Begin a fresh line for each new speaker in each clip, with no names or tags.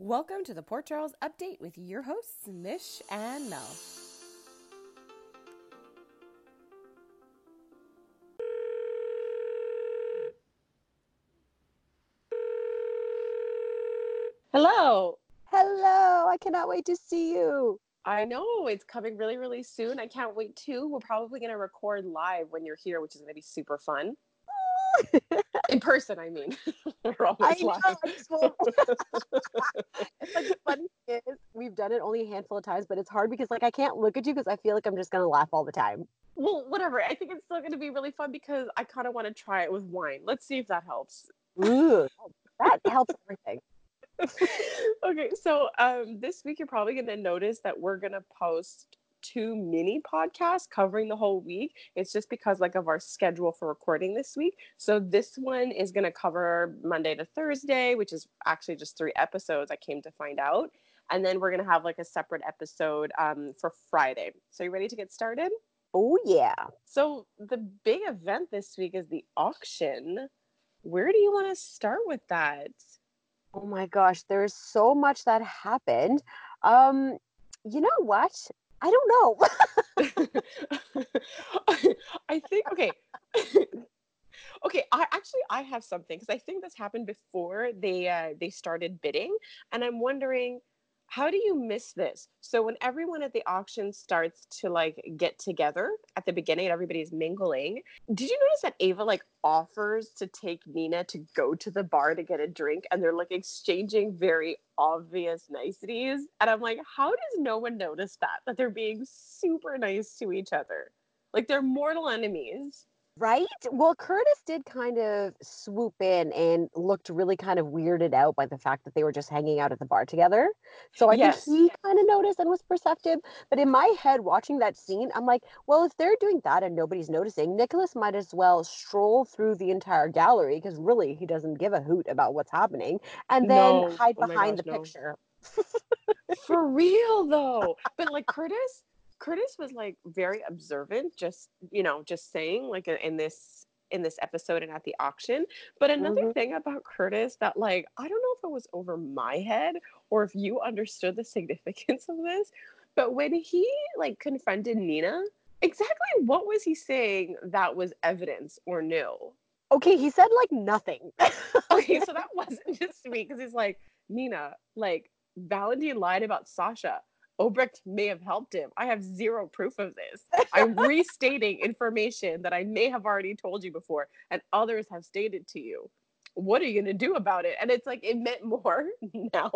Welcome to the Port Charles Update with your hosts, Mish and Mel.
Hello.
Hello, I cannot wait to see you.
I know it's coming really, really soon. I can't wait too. We're probably going to record live when you're here, which is going to be super fun. In person, I mean. We're
I
always
know.
live.
I just won't- it's like the funny thing is we've done it only a handful of times, but it's hard because like I can't look at you because I feel like I'm just gonna laugh all the time.
Well, whatever. I think it's still to be really fun because I kind of want to try it with wine. Let's see if that helps.
Ooh, that helps everything.
okay, so um, this week you're probably going to notice that we're going to post two mini podcasts covering the whole week. It's just because like of our schedule for recording this week. So this one is going to cover Monday to Thursday, which is actually just three episodes. I came to find out, and then we're going to have like a separate episode um, for Friday. So you ready to get started?
Oh yeah.
So the big event this week is the auction. Where do you want to start with that?
Oh my gosh, there's so much that happened. Um, you know what? I don't know.
I think okay. okay, I actually I have something because I think this happened before they uh, they started bidding, and I'm wondering how do you miss this? So when everyone at the auction starts to like get together at the beginning and everybody's mingling, did you notice that Ava like offers to take Nina to go to the bar to get a drink and they're like exchanging very obvious niceties? And I'm like, how does no one notice that? That they're being super nice to each other. Like they're mortal enemies.
Right? Well, Curtis did kind of swoop in and looked really kind of weirded out by the fact that they were just hanging out at the bar together. So I
Yes.
think he kind of noticed and was perceptive. But in my head, watching that scene, I'm like, well, if they're doing that and nobody's noticing, Nicholas might as well stroll through the entire gallery because really he doesn't give a hoot about what's happening and then
No.
hide
Oh
behind
gosh,
the
no.
picture.
For real though. But like Curtis, Curtis was like very observant, just you know, just saying like in this in this episode and at the auction. But another
Mhm.
thing about Curtis that like I don't know if it was over my head or if you understood the significance of this, but when he like confronted Nina, exactly what was he saying that was evidence or new?
Okay, he said like nothing.
Okay, so that wasn't just sweet because he's like, Nina, like Valentine lied about Sasha. Obrecht may have helped him. I have zero proof of this. I'm restating information that I may have already told you before and others have stated to you. What are you going to do about it? And it's like, it meant more now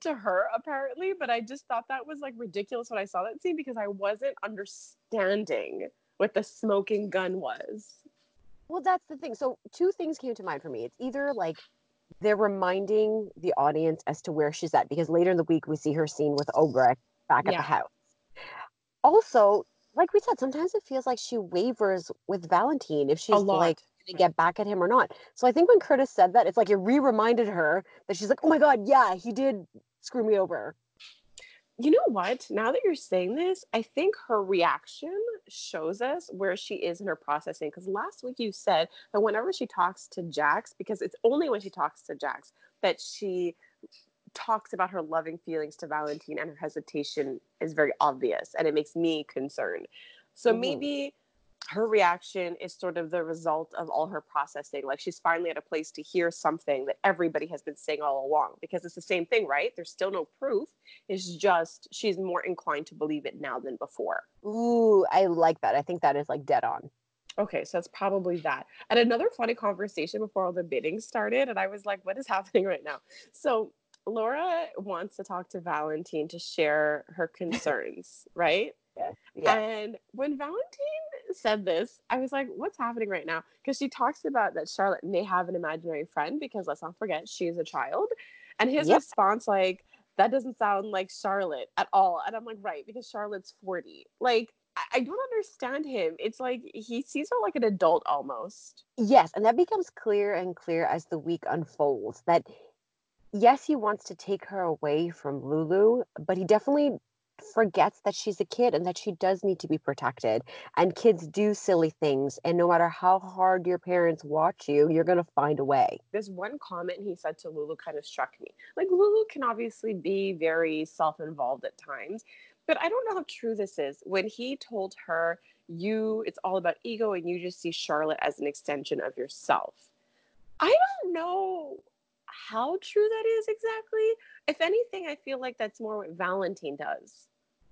to her, apparently. But I just thought that was like ridiculous when I saw that scene because I wasn't understanding what the smoking gun was.
Well, that's the thing. So, two things came to mind for me. It's either like they're reminding the audience as to where she's at, because later in the week we see her scene with Obrecht back at the house. Also, like we said, sometimes it feels like she wavers with Valentine if she's like going to get back at him or not. So, I think when Curtis said that, it's like it re reminded her that she's like, oh my God, yeah, he did screw me over.
You know what? Now that you're saying this, I think her reaction shows us where she is in her processing. Because last week you said that whenever she talks to Jax, because it's only when she talks to Jax that she talks about her loving feelings to Valentine and her hesitation is very obvious and it makes me concerned. So
Mhm.
maybe her reaction is sort of the result of all her processing. Like she's finally at a place to hear something that everybody has been saying all along because it's the same thing, right? There's still no proof. It's just she's more inclined to believe it now than before.
Ooh, I like that. I think that is like dead on.
Okay, so that's probably that. And another funny conversation before all the bidding started, and I was like, what is happening right now? So Laura wants to talk to Valentine to share her concerns, right?
Yeah.
And when Valentine said this, I was like, what's happening right now? Because she talks about that Charlotte may have an imaginary friend because let's not forget she is a child. And his
Yep.
response, like, that doesn't sound like Charlotte at all. And I'm like, right, because Charlotte's 40. Like, I, I don't understand him. It's like he sees her like an adult almost.
Yes, and that becomes clear and clear as the week unfolds that yes, he wants to take her away from Lulu, but he definitely forgets that she's a kid and that she does need to be protected. And kids do silly things. And no matter how hard your parents watch you, you're going to find a way.
This one comment he said to Lulu kind of struck me. Like, Lulu can obviously be very self involved at times, but I don't know how true this is. When he told her, you, it's all about ego and you just see Charlotte as an extension of yourself. I don't know how true that is exactly. If anything, I feel like that's more what Valentine does.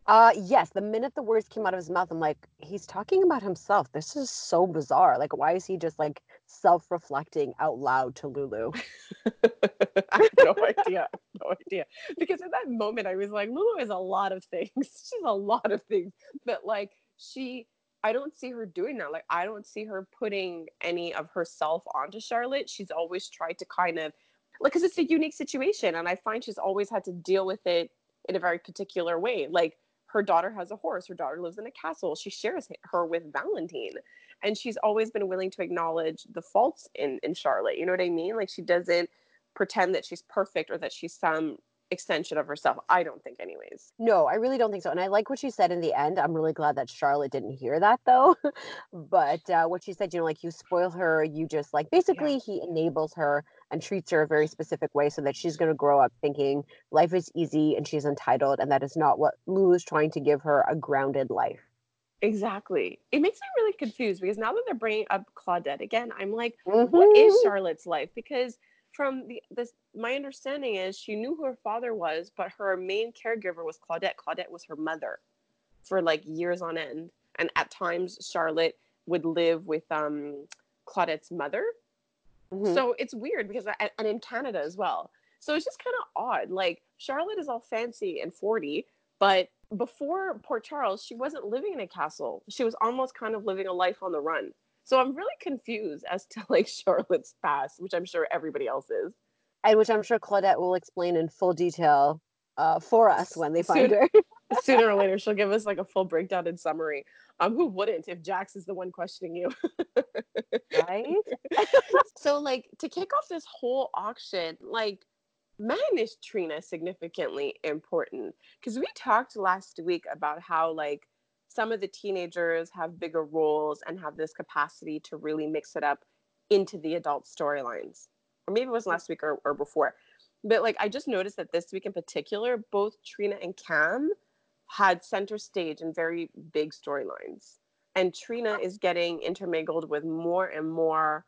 Uh yes, the minute the words came out of his mouth, I'm like, he's talking about himself. This is so bizarre. Like, why is he just like self-reflecting out loud to Lulu?
I have no idea. No idea. Because in that moment I was like, Lulu is a lot of things. She's a lot of things. But like she I don't see her doing that. Like I don't see her putting any of herself onto Charlotte. She's always tried to kind of like because it's a unique situation and I find she's always had to deal with it in a very particular way. Like her daughter has a horse, her daughter lives in a castle. She shares her with Valentine. And she's always been willing to acknowledge the faults in in Charlotte. You know what I mean? Like she doesn't pretend that she's perfect or that she's some extension of herself. I don't think, anyways.
No, I really don't think so. And I like what she said in the end. I'm really glad that Charlotte didn't hear that though. but uh, what she said, you know, like you spoil her, you just like basically yeah. he enables her and treats her a very specific way so that she's going to grow up thinking life is easy and she's entitled. And that is not what Lulu is trying to give her a grounded life.
Exactly. It makes me really confused because now that they're bringing up Claudette again, I'm like, mm-hmm. what is mm-hmm. Charlotte's life? Because from the this my understanding is she knew who her father was, but her main caregiver was Claudette. Claudette was her mother for like years on end. And at times Charlotte would live with um Claudette's mother. Mm-hmm. So it's weird because I, and in Canada as well. So it's just kind of odd. Like Charlotte is all fancy and 40, but before Port Charles, she wasn't living in a castle. She was almost kind of living a life on the run. So I'm really confused as to like Charlotte's past, which I'm sure everybody else is.
And which I'm sure Claudette will explain in full detail uh, for us when they find her.
sooner or later, she'll give us like a full breakdown and summary. Um, who wouldn't if Jax is the one questioning you?
right?
so, like, to kick off this whole auction, like, man, is Trina significantly important? Because we talked last week about how, like, some of the teenagers have bigger roles and have this capacity to really mix it up into the adult storylines. Or maybe it was last week or, or before. But like I just noticed that this week in particular, both Trina and Cam had center stage in very big storylines. And Trina is getting intermingled with more and more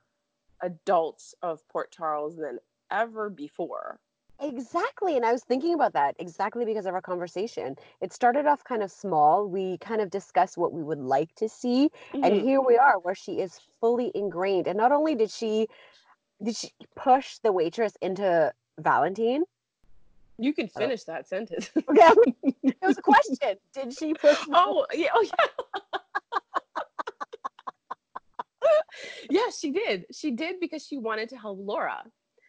adults of Port Charles than ever before.
Exactly. And I was thinking about that exactly because of our conversation. It started off kind of small. We kind of discussed what we would like to see. Mm-hmm. And here we are where she is fully ingrained. And not only did she did she push the waitress into Valentine?
You can finish that sentence.
yeah. Was a question. Did she push
Oh, yeah. Oh, yeah. yeah, she did. She did because she wanted to help Laura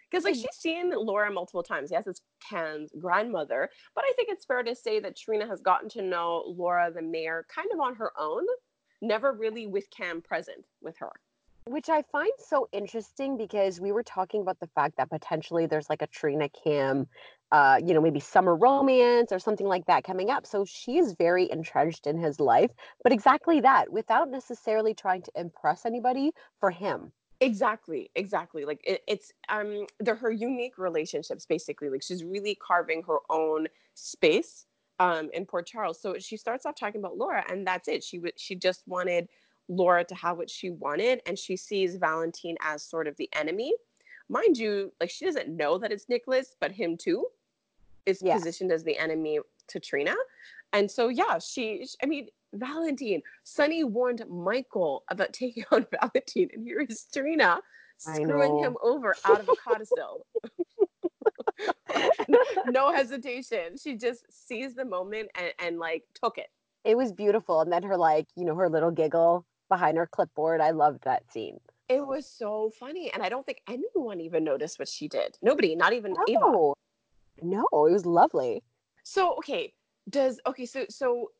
because like mm. she's seen Laura multiple times. Yes, it's Cam's grandmother, but I think it's fair to say that Trina has gotten to know Laura the mayor kind of on her own, never really with Cam present with her.
Which I find so interesting because we were talking about the fact that potentially there's like a Trina Cam, uh, you know, maybe summer romance or something like that coming up. So she is very entrenched in his life, but exactly that without necessarily trying to impress anybody for him.
Exactly exactly. Like it, it's um they're her unique relationships basically. Like she's really carving her own space um in port charles. So she starts off talking about laura and that's it. She would she just wanted laura to have what she wanted and she sees valentine as sort of the enemy mind you like she doesn't know that it's nicholas but him too is yeah. positioned as the enemy to trina and so yeah she i mean Valentine. Sonny warned Michael about taking on Valentine, and here is Trina screwing him over out of a codicil. no hesitation. She just seized the moment and, and like took it.
It was beautiful. And then her like, you know, her little giggle behind her clipboard. I loved that scene.
It was so funny. And I don't think anyone even noticed what she did. Nobody, not even
no.
Ava.
No, it was lovely.
So okay, does okay, so so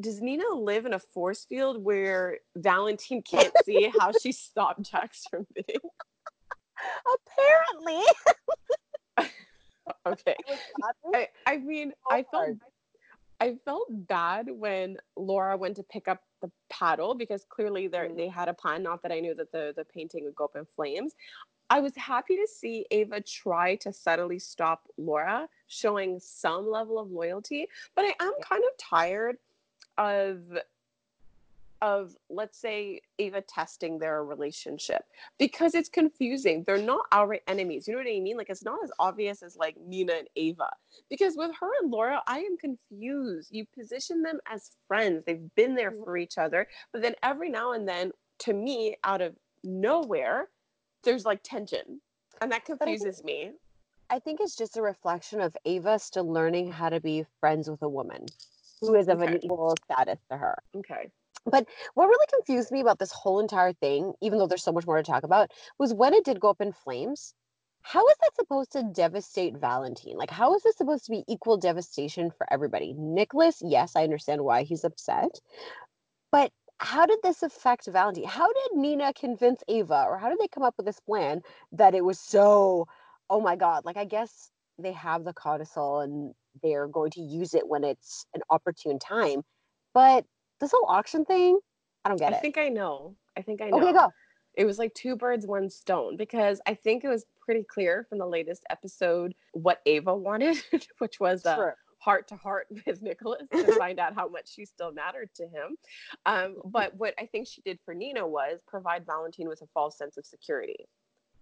does Nina live in a force field where Valentine can't see how she stopped Jax from bidding?
Apparently.
okay. I, I, mean, so I felt I felt bad when Laura went to pick up the paddle because clearly they
Mhm.
they had a plan. Not that I knew that the the painting would go up in flames. I was happy to see Ava try to subtly stop Laura, showing some level of loyalty. But I am kind of tired of of let's say Ava testing their relationship because it's confusing. They're not outright enemies. You know what I mean? Like it's not as obvious as like Nina and Ava. Because with her and Laura, I am confused. You position them as friends. They've been there mm-hmm. for each other, but then every now and then to me out of nowhere there's like tension. And that
I think-
confuses me.
I think it's just a reflection of Ava still learning how to be friends with a woman who is of an equal status to her.
Okay.
But what really confused me about this whole entire thing, even though there's so much more to talk about, was when it did go up in flames. How is that supposed to devastate Valentine? Like, how is this supposed to be equal devastation for everybody? Nicholas, yes, I understand why he's upset, but how did this affect Valentine? How did Nina convince Ava, or how did they come up with this plan that it was so, oh my God, like, I guess they have the codicil and they're going to use it when it's an opportune time. But this whole auction thing, I don't get
I
it.
I think I know. I think I know.
okay, go.
it was like two birds one stone because i think it was pretty clear from the latest episode what ava wanted which was a
True.
heart to heart with nicholas to find out how much she still mattered to him um, but what i think she did for nina was provide valentine with a false sense of security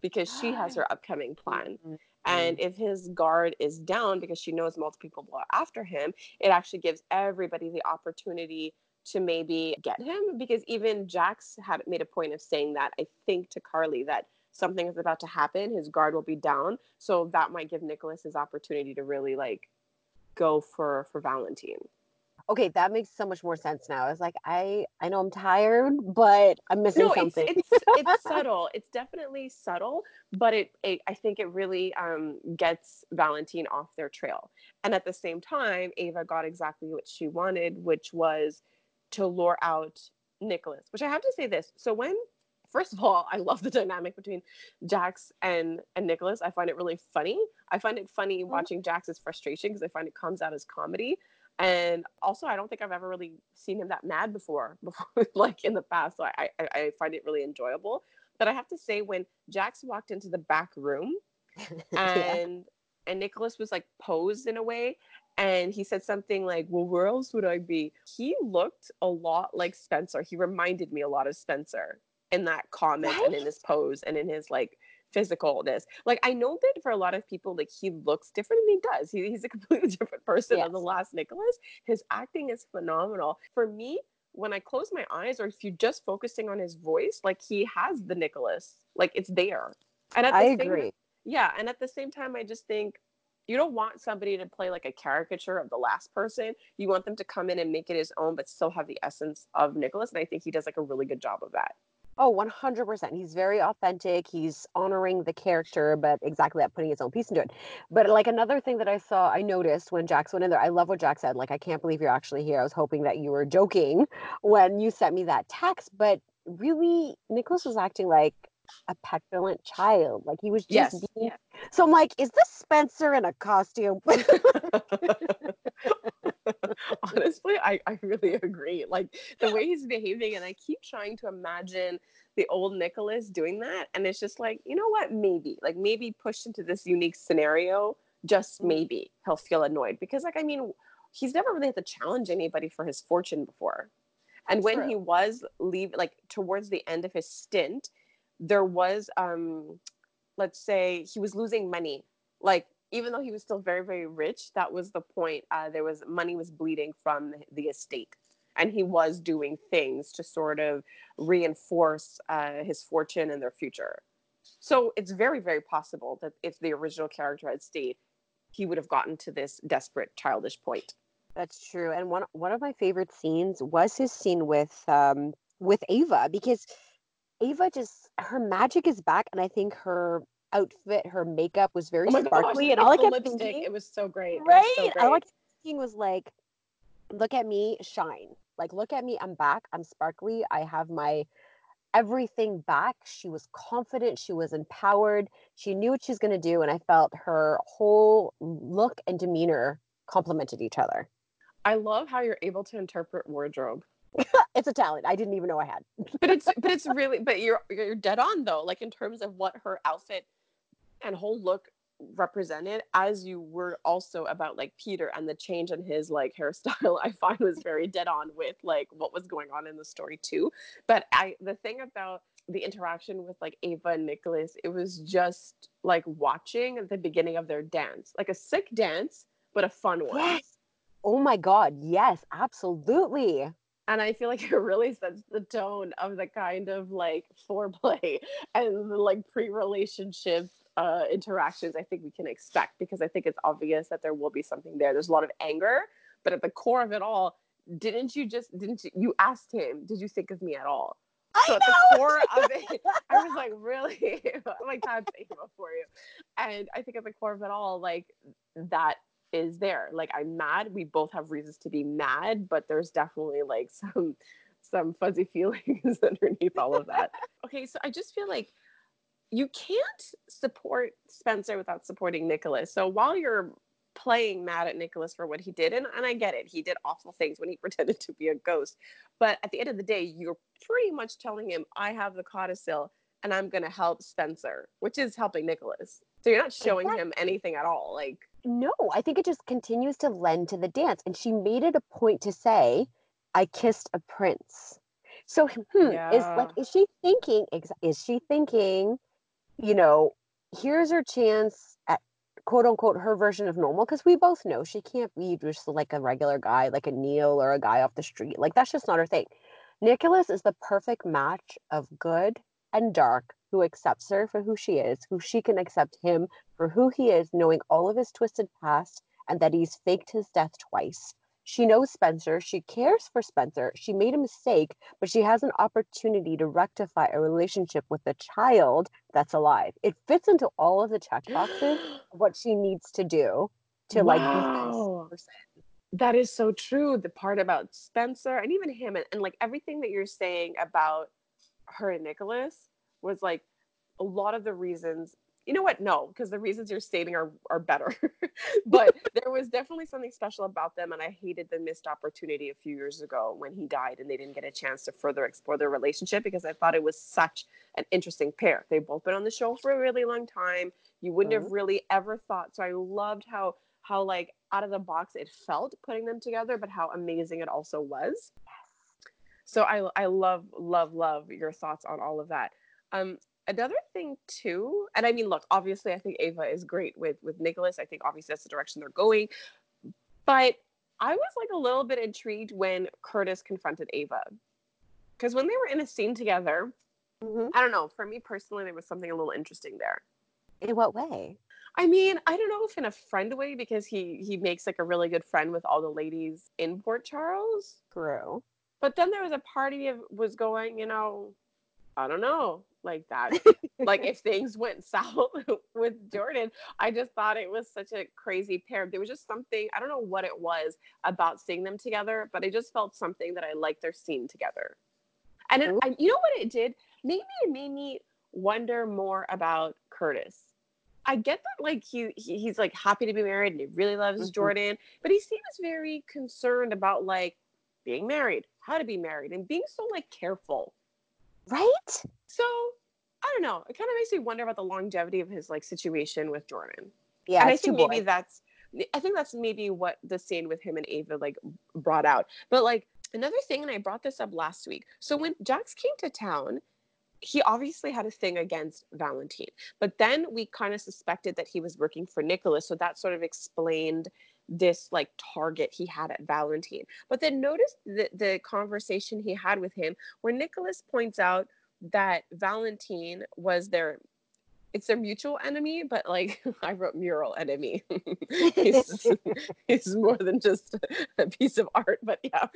because she has her upcoming plan
Mhm.
and if his guard is down because she knows multiple people are after him, it actually gives everybody the opportunity to maybe get him. Because even Jax had made a point of saying that, I think, to Carly that something is about to happen. His guard will be down. So that might give Nicholas his opportunity to really like go for for Valentine.
Okay, that makes so much more sense now. It's like I I know I'm tired, but I'm missing
no, it's
something.
it's it's subtle. It's definitely subtle, but it, it I think it really um, gets Valentine off their trail. And at the same time, Ava got exactly what she wanted, which was to lure out Nicholas. Which I have to say this. So when first of all, I love the dynamic between Jax and and Nicholas. I find it really funny. I find it funny mm-hmm. watching Jax's frustration because I find it comes out as comedy. And also, I don't think I've ever really seen him that mad before, before like in the past. So I, I, I find it really enjoyable. But I have to say, when Jax walked into the back room
Yeah.
and and Nicholas was like posed in a way, and he said something like, "Well, where else would I be?" He looked a lot like Spencer. He reminded me a lot of Spencer in that comment and in his pose and in his like physicalness. Like I know that for a lot of people, like he looks different and he does. He, he's a completely different person than the last Nicholas. His acting is phenomenal. For me, when I close my eyes, or if you're just focusing on his voice, like he has the Nicholas, like it's there. And at the
I
same,
agree.
yeah, and at the same time, I just think you don't want somebody to play like a caricature of the last person. You want them to come in and make it his own, but still have the essence of Nicholas. And I think he does like a really good job of that.
Oh, 100%. He's very authentic. He's honoring the character, but exactly that, putting his own piece into it. But like another thing that I saw, I noticed when Jax went in there, I love what Jack said. Like, I can't believe you're actually here. I was hoping that you were joking when you sent me that text. But really, Nicholas was acting like a petulant child. Like, he was just
Yes.
being. So I'm like, is this Spencer in a costume?
Honestly, I, I really agree. Like the way he's behaving, and I keep trying to imagine the old Nicholas doing that. And it's just like, you know what? Maybe, like, maybe pushed into this unique scenario, just
Mhm.
maybe he'll feel annoyed because, like, I mean, he's never really had to challenge anybody for his fortune before. And when
True.
he was leave, like, towards the end of his stint, there was, um, let's say, he was losing money. Like, even though he was still very, very rich, that was the point. Uh, there was money was bleeding from the estate, and he was doing things to sort of reinforce uh, his fortune and their future. So it's very, very possible that if the original character had stayed, he would have gotten to this desperate, childish point.
That's true. And one one of my favorite scenes was his scene with um with Ava because Ava just her magic is back and I think her outfit, her makeup was very oh sparkly and all I kept
lipstick,
thinking
it was so great.
Right
so
all I
great.
kept thinking was like look at me shine. Like look at me, I'm back. I'm sparkly. I have my everything back. She was confident, she was empowered. She knew what she was going to do and I felt her whole look and demeanor complemented each other.
I love how you're able to interpret wardrobe.
it's a talent I didn't even know I had.
But it's but it's really but you're you're dead on though, like in terms of what her outfit and whole look represented as you were also about like Peter and the change in his like hairstyle I find was very dead on with like what was going on in the story too. But I the thing about the interaction with like Ava and Nicholas, it was just like watching the beginning of their dance, like a sick dance, but a fun one.
Yes. Oh my God. Yes, absolutely.
And I feel like it really sets the tone of the kind of like foreplay and the like pre relationship uh, interactions I think we can expect because I think it's obvious that there will be something there. There's a lot of anger, but at the core of it all, didn't you just, didn't you, you asked him, did you think of me at all?
I
so at
know.
the core of it, I was like, really? I'm like, that's Ava for you. And I think at the core of it all, like that is there. Like I'm mad. We both have reasons to be mad, but there's definitely like some some fuzzy feelings underneath all of that. okay, so I just feel like you can't support Spencer without supporting Nicholas. So while you're playing mad at Nicholas for what he did, and, and I get it, he did awful things when he pretended to be a ghost. But at the end of the day, you're pretty much telling him, I have the codicil and I'm going to help Spencer, which is helping Nicholas. So you're not showing him anything at all. Like,
No, I think it just continues to lend to the dance. And she made it a point to say, I kissed a prince. So, hmm, is like, is she thinking, is she thinking, you know, here's her chance at quote unquote her version of normal? Because we both know she can't be just like a regular guy, like a Neil or a guy off the street. Like, that's just not her thing. Nicholas is the perfect match of good and dark who accepts her for who she is, who she can accept him for who he is, knowing all of his twisted past and that he's faked his death twice. She knows Spencer. She cares for Spencer. She made a mistake, but she has an opportunity to rectify a relationship with a child that's alive. It fits into all of the check boxes of what she needs to do to like be this person.
That is so true. The part about Spencer and even him and, and like everything that you're saying about her and Nicholas was like a lot of the reasons. You know what? No, because the reasons you're stating are are better. but there was definitely something special about them, and I hated the missed opportunity a few years ago when he died and they didn't get a chance to further explore their relationship because I thought it was such an interesting pair. They've both been on the show for a really long time. You wouldn't have really ever thought. So I loved how how like out of the box it felt putting them together, but how amazing it also was. So I I love love love your thoughts on all of that. Um, another thing too, and I mean, look, obviously, I think Ava is great with with Nicholas. I think obviously that's the direction they're going, but I was like a little bit intrigued when Curtis confronted Ava, because when they were in a scene together,
Mhm.
I don't know. For me personally, there was something a little interesting there.
In what way?
I mean, I don't know if in a friend way because he he makes like a really good friend with all the ladies in Port Charles.
True.
But then there was a party of was going, you know, I don't know, like that. like if things went south with Jordan, I just thought it was such a crazy pair. There was just something, I don't know what it was about seeing them together, but I just felt something that I liked their scene together. And it, I, you know what it did? Maybe it made me wonder more about Curtis. I get that like he, he he's like happy to be married and he really loves
Mhm.
Jordan, but he seems very concerned about like being married, how to be married, and being so like careful.
Right?
So I don't know. It kind of makes me wonder about the longevity of his like situation with Jordan.
Yeah,
and I think maybe
boy.
that's I think that's maybe what the scene with him and Ava like brought out. But like another thing, and I brought this up last week. So when Jax came to town, he obviously had a thing against Valentine. But then we kind of suspected that he was working for Nicholas. So that sort of explained this like target he had at Valentine. But then notice the, the conversation he had with him where Nicholas points out that Valentine was their it's their mutual enemy, but like I wrote mural enemy. he's, he's more than just a piece of art, but yeah.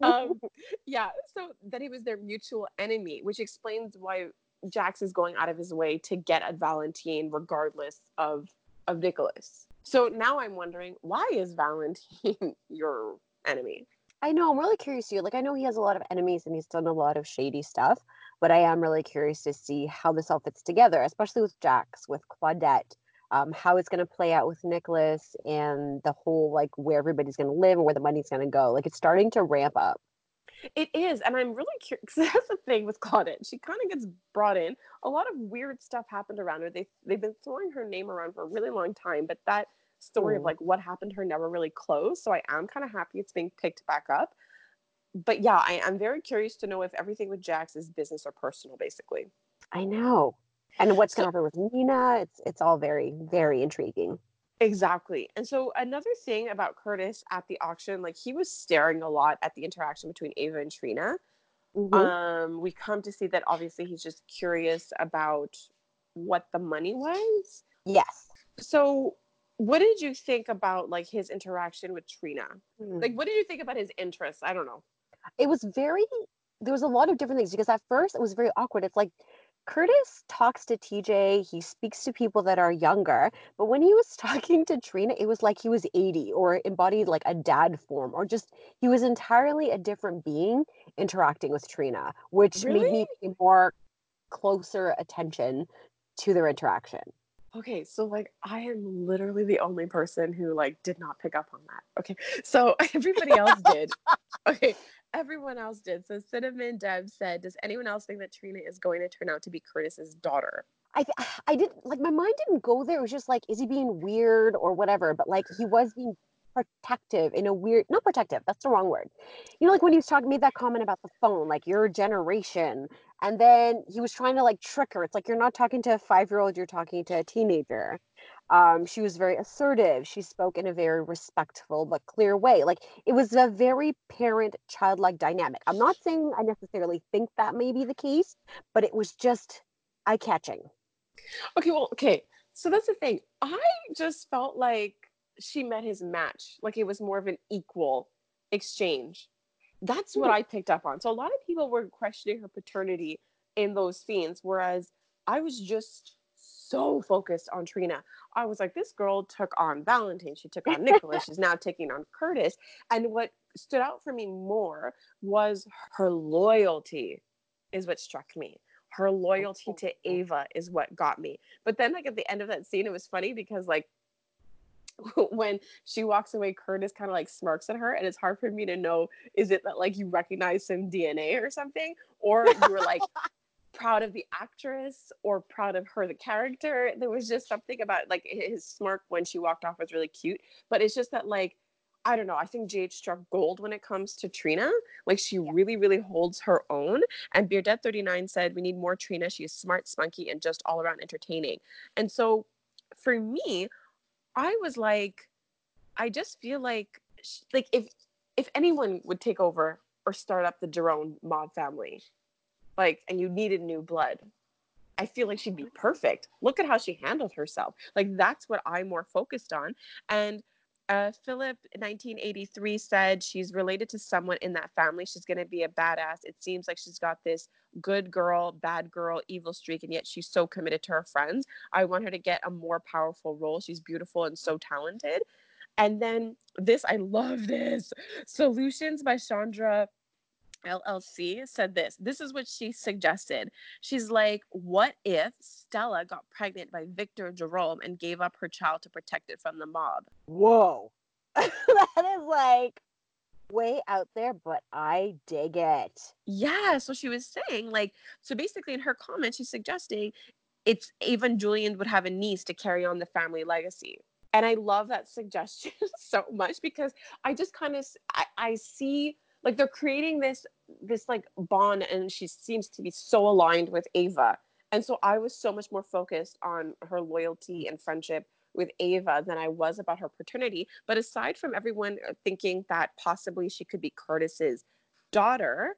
Um, yeah, so that he was their mutual enemy, which explains why Jax is going out of his way to get at Valentine regardless of of Nicholas. So now I'm wondering, why is Valentine your enemy?
I know. I'm really curious too. Like, I know he has a lot of enemies and he's done a lot of shady stuff, but I am really curious to see how this all fits together, especially with Jax, with Claudette, um, how it's going to play out with Nicholas and the whole like where everybody's going to live and where the money's going to go. Like it's starting to ramp up.
It is, and I'm really curious. That's the thing with Claudette. She kind of gets brought in. A lot of weird stuff happened around her. They they've been throwing her name around for a really long time, but that story of
Mm.
like what happened to her never really closed. So I am kind of happy it's being picked back up. But yeah, I, I'm very curious to know if everything with Jax is business or personal, basically.
I know. And what's
So-
going to happen with Nina? It's it's all very very intriguing.
Exactly. And so another thing about Curtis at the auction, like he was staring a lot at the interaction between Ava and Trina.
Mhm.
Um, we come to see that obviously he's just curious about what the money was.
yes.
So what did you think about like his interaction with Trina?
Mm.
Like what did you think about his interests? I don't know.
It was very there was a lot of different things because at first it was very awkward it's like curtis talks to tj he speaks to people that are younger but when he was talking to trina it was like he was 80 or embodied like a dad form or just he was entirely a different being interacting with trina which made me pay more closer attention to their interaction
Okay, so like I am literally the only person who like did not pick up on that. Okay, so everybody else did. Okay, everyone else did. So Cinnamon Deb said, "Does anyone else think that Trina is going to turn out to be Curtis's daughter?"
I th- I didn't like my mind didn't go there. It was just like, is he being weird or whatever? But like he was being protective in a weird not protective, that's the wrong word. You know, like when he was talking made that comment about the phone, like your generation. And then he was trying to like trick her. It's like you're not talking to a five year old, you're talking to a teenager. Um, she was very assertive. She spoke in a very respectful but clear way. Like it was a very parent childlike dynamic. I'm not saying I necessarily think that may be the case, but it was just eye catching.
Okay, well, okay. So that's the thing. I just felt like she met his match. Like it was more of an equal exchange. That's what
Hmm.
I picked up on. So a lot of people were questioning her paternity in those scenes, whereas I was just so focused on Trina. I was like, this girl took on Valentine. She took on Nicholas. She's now taking on Curtis. And what stood out for me more was her loyalty, is what struck me. Her loyalty to oh. Ava is what got me. But then, like at the end of that scene, it was funny because like when she walks away, Curtis kind of like smirks at her, and it's hard for me to know is it that like you recognize some DNA or something, or you were like proud of the actress or proud of her the character. There was just something about like his smirk when she walked off was really cute, but it's just that like I don't know. I think GH struck gold when it comes to Trina. Like she really, really holds her own. And Beardette39 said, we need more Trina. She is smart, spunky, and just all around entertaining. And so for me, I was like, I just feel like, like if if anyone would take over or start up the Jerome mob family, like, and you needed new blood, I feel like she'd be perfect. Look at how she handled herself. Like that's what I'm more focused on. And uh, Philip 1983 said she's related to someone in that family. She's going to be a badass. It seems like she's got this good girl, bad girl, evil streak, and yet she's so committed to her friends. I want her to get a more powerful role. She's beautiful and so talented. And then this, I love this. Solutions by Chandra LLC said this. This is what she suggested. She's like, what if Stella got pregnant by Victor Jerome and gave up her child to protect it from the mob?
Whoa. that is like way out there, but I dig it.
Yeah. So she was saying, like, so basically in her comment, she's suggesting it's and Julian would have a niece to carry on the family legacy. And I love that suggestion so much because I just kind of I, I see like they're creating this this like bond and she seems to be so aligned with Ava. And so I was so much more focused on her loyalty and friendship with Ava than I was about her paternity. But aside from everyone uh, thinking that possibly she could be Curtis's daughter,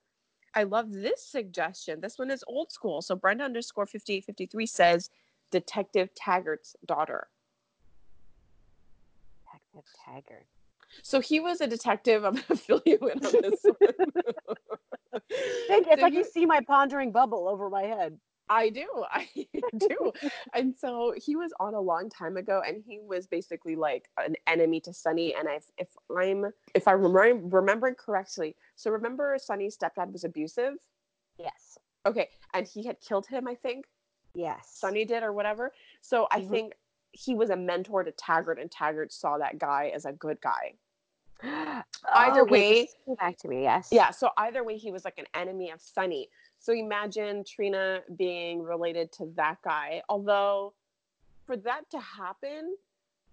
I love this suggestion. This one is old school. So Brenda underscore 5853 says Detective Taggart's daughter.
Detective Taggart.
So he was a detective. I'm to fill you in on this one.
Thank you. It's
So
like
he-
you see my pondering bubble over my head.
I do. I do. and so he was on a long time ago and he was basically like an enemy to Sonny. And if, if I'm if I remember remembering correctly, so remember Sonny's stepdad was abusive?
Yes.
Okay. And he had killed him, I think.
Yes.
Sonny did or whatever. So I
Mhm.
think he was a mentor to Taggart and Taggart saw that guy as a good guy.
Either
way-
back to me. Yes.
Yeah, so either way, he was like an enemy of Sonny. So imagine Trina being related to that guy. Although, for that to happen,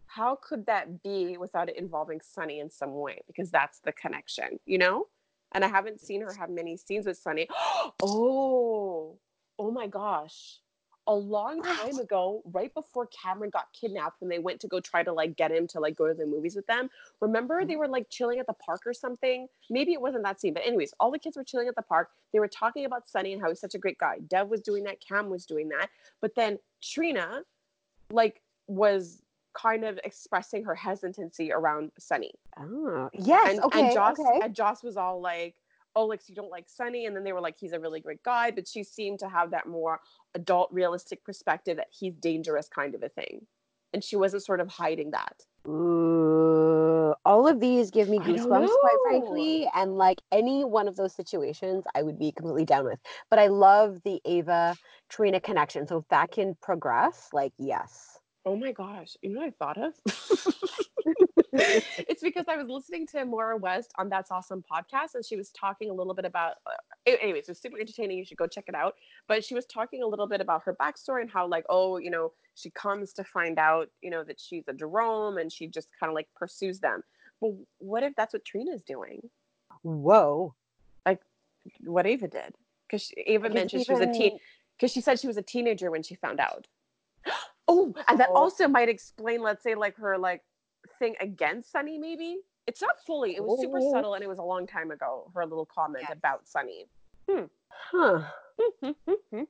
how could that be without it involving Sonny in some way? Because that's the connection, you know? And I haven't seen her have many scenes with Sonny. oh, oh my gosh. A long ah. time ago, right before Cameron got kidnapped, when they went to go try to like get him to like go to the movies with them, remember mm-hmm. they were like chilling at the park or something? Maybe it wasn't that scene, but anyways, all the kids were chilling at the park. They were talking about Sonny and how he's such a great guy. Dev was doing that, Cam was doing that. But then Trina, like, was kind of expressing her hesitancy around Sonny.
Oh, yes.
And,
okay.
and Joss
okay.
and Joss was all like, Oh, like you don't like Sonny, and then they were like, he's a really great guy, but she seemed to have that more adult, realistic perspective that he's dangerous kind of a thing, and she wasn't sort of hiding that.
Ooh, all of these give me goosebumps, quite frankly. And like any one of those situations, I would be completely down with. But I love the Ava Trina connection. So if that can progress, like, yes.
Oh my gosh, you know what I thought of? it's because I was listening to Maura West on That's Awesome podcast, and she was talking a little bit about. Uh, anyways, it was super entertaining. You should go check it out. But she was talking a little bit about her backstory and how, like, oh, you know, she comes to find out, you know, that she's a Jerome, and she just kind of like pursues them. But what if that's what Trina's doing?
Whoa.
Like what Ava did? Because Ava mentioned she was a teen. because she said she was a teenager when she found out. Oh, and that also might explain, let's say, like her like thing against Sonny. Maybe it's not fully. It was super
Oh.
subtle, and it was a long time ago. Her little comment
Yes.
about Sonny. Hmm.
Huh.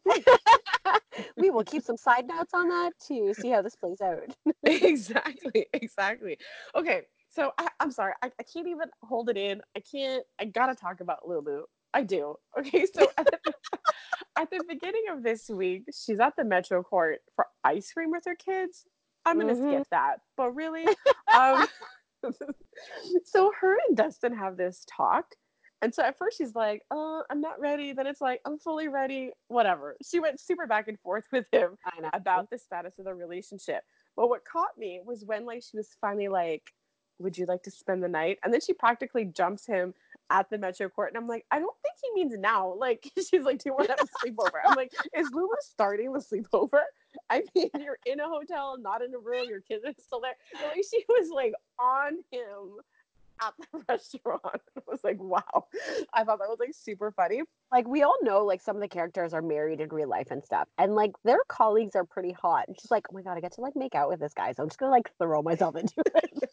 we will keep some side notes on that to see how this plays out.
exactly, exactly. Okay, so I, I'm sorry, I, I can't even hold it in. I can't. I gotta talk about Lulu. I do. Okay, so at the, at the beginning of this week, she's at the Metro Court for ice cream with her kids. I'm gonna
Mhm.
skip that, but really, um, so her and Dustin have this talk. And so at first she's like, "Uh, I'm not ready." Then it's like, "I'm fully ready." Whatever. She went super back and forth with him about the status of the relationship. But what caught me was when like she was finally like, "Would you like to spend the night?" And then she practically jumps him at the Metro Court, and I'm like, I don't think he means now. Like she's like, "Do you want to have a sleepover?" I'm like, "Is Lulu starting the sleepover?" I mean, you're in a hotel, not in a room. Your kids are still there. The way she was like on him at the restaurant, I was like, "Wow!" I thought that was like super funny.
like we all know like some of the characters are married in real life and stuff and like their colleagues are pretty hot and she's like oh my god i get to like make out with this guy so i'm just gonna like throw myself into it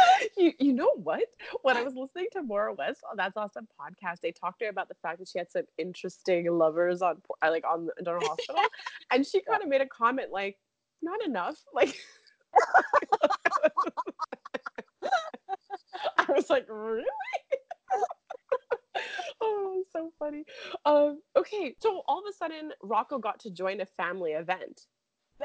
you, you know what? When I was listening to Maura West on That's Awesome podcast, they talked to her about the fact that she had some interesting lovers on uh, like on the General Hospital, and she kind of made a comment like, "Not enough." Like, I was like, "Really?" oh, so funny. Um, okay, so all of a sudden, Rocco got to join a family event.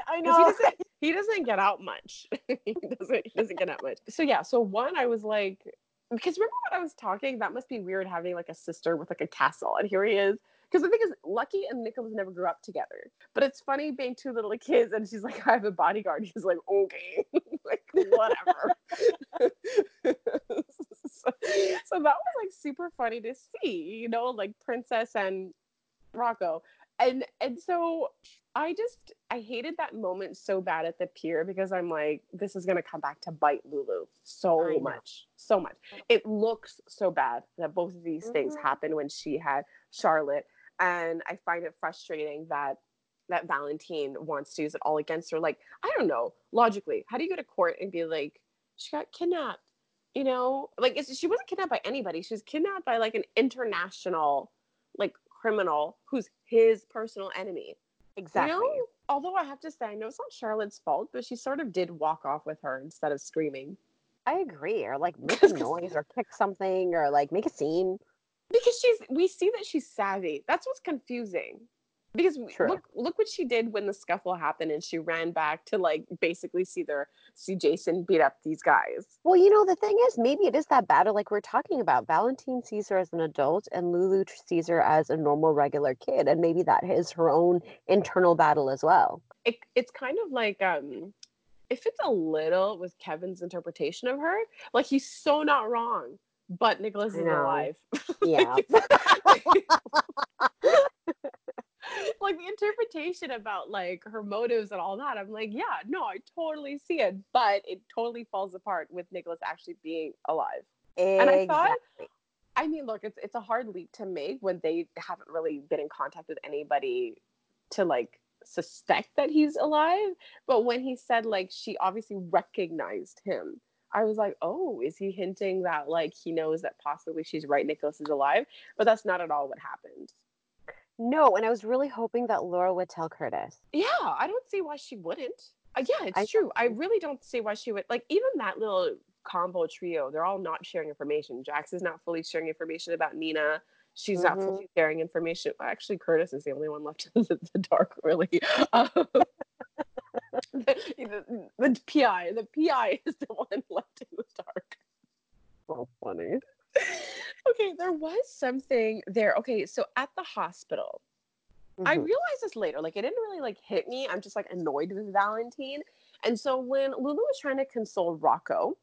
I
know. he doesn't he doesn't get out much. he doesn't he doesn't get out much. So yeah, so one I was like because remember when I was talking, that must be weird having like a sister with like a castle. And here he is. Because the thing is, Lucky and Nicholas never grew up together. But it's funny being two little kids and she's like, I have a bodyguard. He's like, okay. like, whatever. so, so that was like super funny to see, you know, like Princess and Rocco. And and so I just I hated that moment so bad at the pier because I'm like, this is gonna come back to bite Lulu so much, so much. It looks so bad that both of these things
Mhm.
happened when she had Charlotte, and I find it frustrating that that Valentine wants to use it all against her. Like I don't know, logically, how do you go to court and be like, she got kidnapped? You know, like it's, she wasn't kidnapped by anybody. She was kidnapped by like an international like criminal who's his personal enemy.
exactly
You know? Although I have to say, I know it's not Charlotte's fault, but she sort of did walk off with her instead of screaming.
i agree or like make a noise or kick something or like make a scene
Because she's we see that she's savvy. That's what's confusing. Because
True.
look look what she did when the scuffle happened and she ran back to like basically see their see Jason beat up these guys.
Well, you know, the thing is, maybe it is that battle like we're talking about. Valentine sees her as an adult, and Lulu sees her as a normal, regular kid. And maybe that is her own internal battle as well.
it, it's kind of like um if it's a little with Kevin's interpretation of her, like he's so not wrong, but Nicholas is alive.
Yeah.
like the interpretation about like her motives and all that, I'm like, yeah, no, I totally see it, but it totally falls apart with Nicholas actually being alive. And I thought, I mean, look, it's it's a hard leap to make when they haven't really been in contact with anybody to like suspect that he's alive. But when he said like she obviously recognized him, I was like, oh, is he hinting that like he knows that possibly she's right, Nicholas is alive? But that's not at all what happened.
No, and I was really hoping that Laura would tell Curtis.
Yeah, I don't see why she wouldn't. Uh, yeah, it's
I
true. I really don't see why she would. Like even that little combo trio, they're all not sharing information. Jax is not fully sharing information about Nina. She's not fully sharing information. Actually, Curtis is the only one left in the, the dark, really. Um, the, the, the PI, the PI is the one left in the dark.
So funny.
Okay, there was something there. Okay, so at the hospital, I
Mhm.
realized this later. Like it didn't really like hit me. I'm just like annoyed with Valentine. And so when Lulu was trying to console Rocco,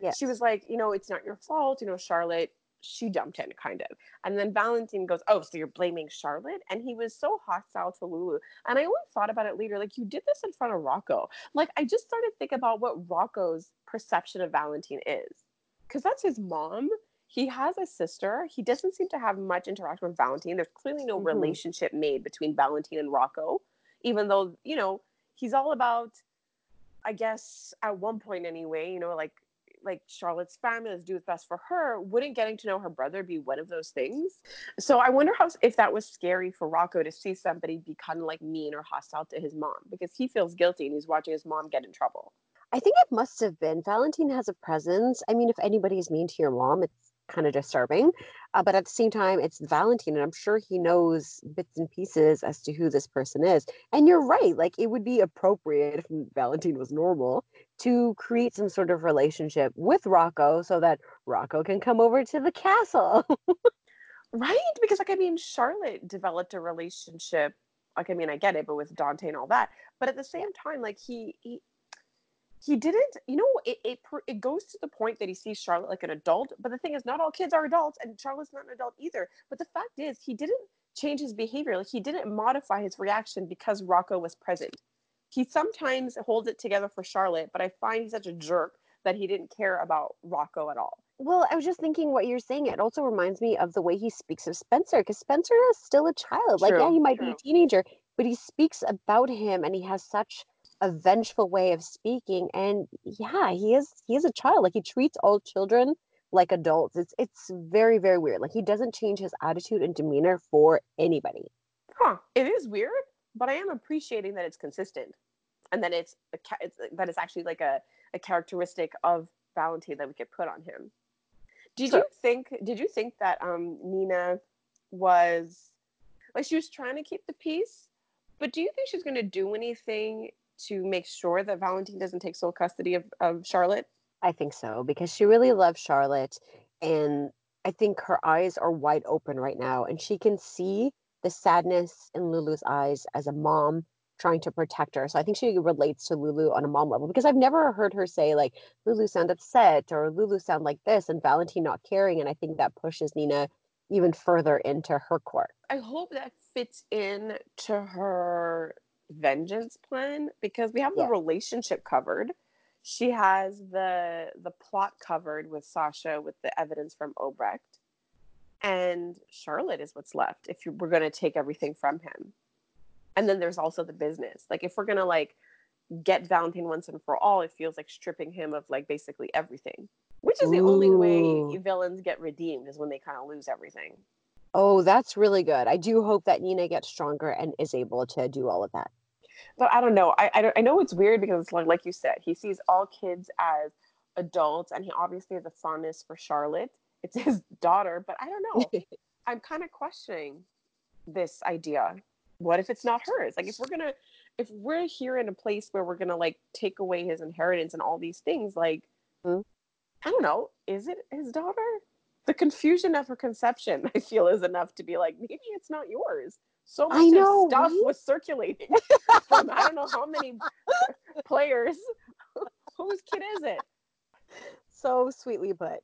Yes.
she was like, you know, it's not your fault. You know, Charlotte, she jumped in kind of. And then Valentine goes, oh, so you're blaming Charlotte? And he was so hostile to Lulu. And I only thought about it later. Like you did this in front of Rocco. Like I just started thinking about what Rocco's perception of Valentine is. Because that's his mom. He has a sister. He doesn't seem to have much interaction with Valentine. There's clearly no
Mhm.
relationship made between Valentine and Rocco, even though, you know, he's all about, I guess, at one point anyway, you know, like like Charlotte's family, let's do what's best for her. Wouldn't getting to know her brother be one of those things? So I wonder how if that was scary for Rocco to see somebody be kind of like mean or hostile to his mom because he feels guilty and he's watching his mom get in trouble.
I think it must have been. Valentine has a presence. I mean, if anybody is mean to your mom, it's kind of disturbing. Uh, but at the same time, it's Valentine, and I'm sure he knows bits and pieces as to who this person is. And you're right. Like, it would be appropriate if Valentine was normal to create some sort of relationship with Rocco so that Rocco can come over to the castle.
Right? Because like I mean, Charlotte developed a relationship. Like I mean, I get it, but with Dante and all that. But at the same time, like he he he didn't. You know, it it it goes to the point that he sees Charlotte like an adult. But the thing is, not all kids are adults, and Charlotte's not an adult either. But the fact is, he didn't change his behavior. Like he didn't modify his reaction because Rocco was present. He sometimes holds it together for Charlotte, but I find he's such a jerk that he didn't care about Rocco at all.
Well, I was just thinking what you're saying. It also reminds me of the way he speaks of Spencer, because Spencer is still a child. Like, yeah, he might be a teenager, but he speaks about him and he has such a vengeful way of speaking. And yeah, he is he is a child. Like he treats all children like adults. It's it's very, very weird. Like he doesn't change his attitude and demeanor for anybody.
huh it is weird but i am appreciating that it's consistent and that it's, a, it's that it's actually like a, a characteristic of valentine that we could put on him did
Sure.
you think did you think that um nina was like she was trying to keep the peace but do you think she's going to do anything to make sure that valentine doesn't take sole custody of, of charlotte
I think so because she really loves Charlotte and I think her eyes are wide open right now and she can see the sadness in Lulu's eyes as a mom trying to protect her. So I think she relates to Lulu on a mom level because I've never heard her say like Lulu sound upset or Lulu sound like this and Valentine not caring and I think that pushes Nina even further into her court.
I hope that fits in to her vengeance plan because we have the relationship covered. She has the the plot covered with Sasha with the evidence from Obrecht. And Charlotte is what's left if you, we're going to take everything from him. And then there's also the business. Like if we're going to like get Valentine once and for all, it feels like stripping him of like basically everything. Which is the only way villains get redeemed is when they kind of lose everything.
Oh, that's really good. I do hope that Nina gets stronger and is able to do all of that.
But I don't know. I, I don't- I know it's weird because it's like like you said, he sees all kids as adults, and he obviously has a fondness for Charlotte. It's his daughter, but I don't know. I'm kind of questioning this idea. What if it's not hers? Like if we're gonna, if we're here in a place where we're gonna like take away his inheritance and all these things, like
Hmm.
I don't know, is it his daughter? The confusion of her conception, I feel, is enough to be like maybe it's not yours. So much
know,
stuff
right?
was circulating from I don't know how many players. Whose kid is it?
So sweetly put.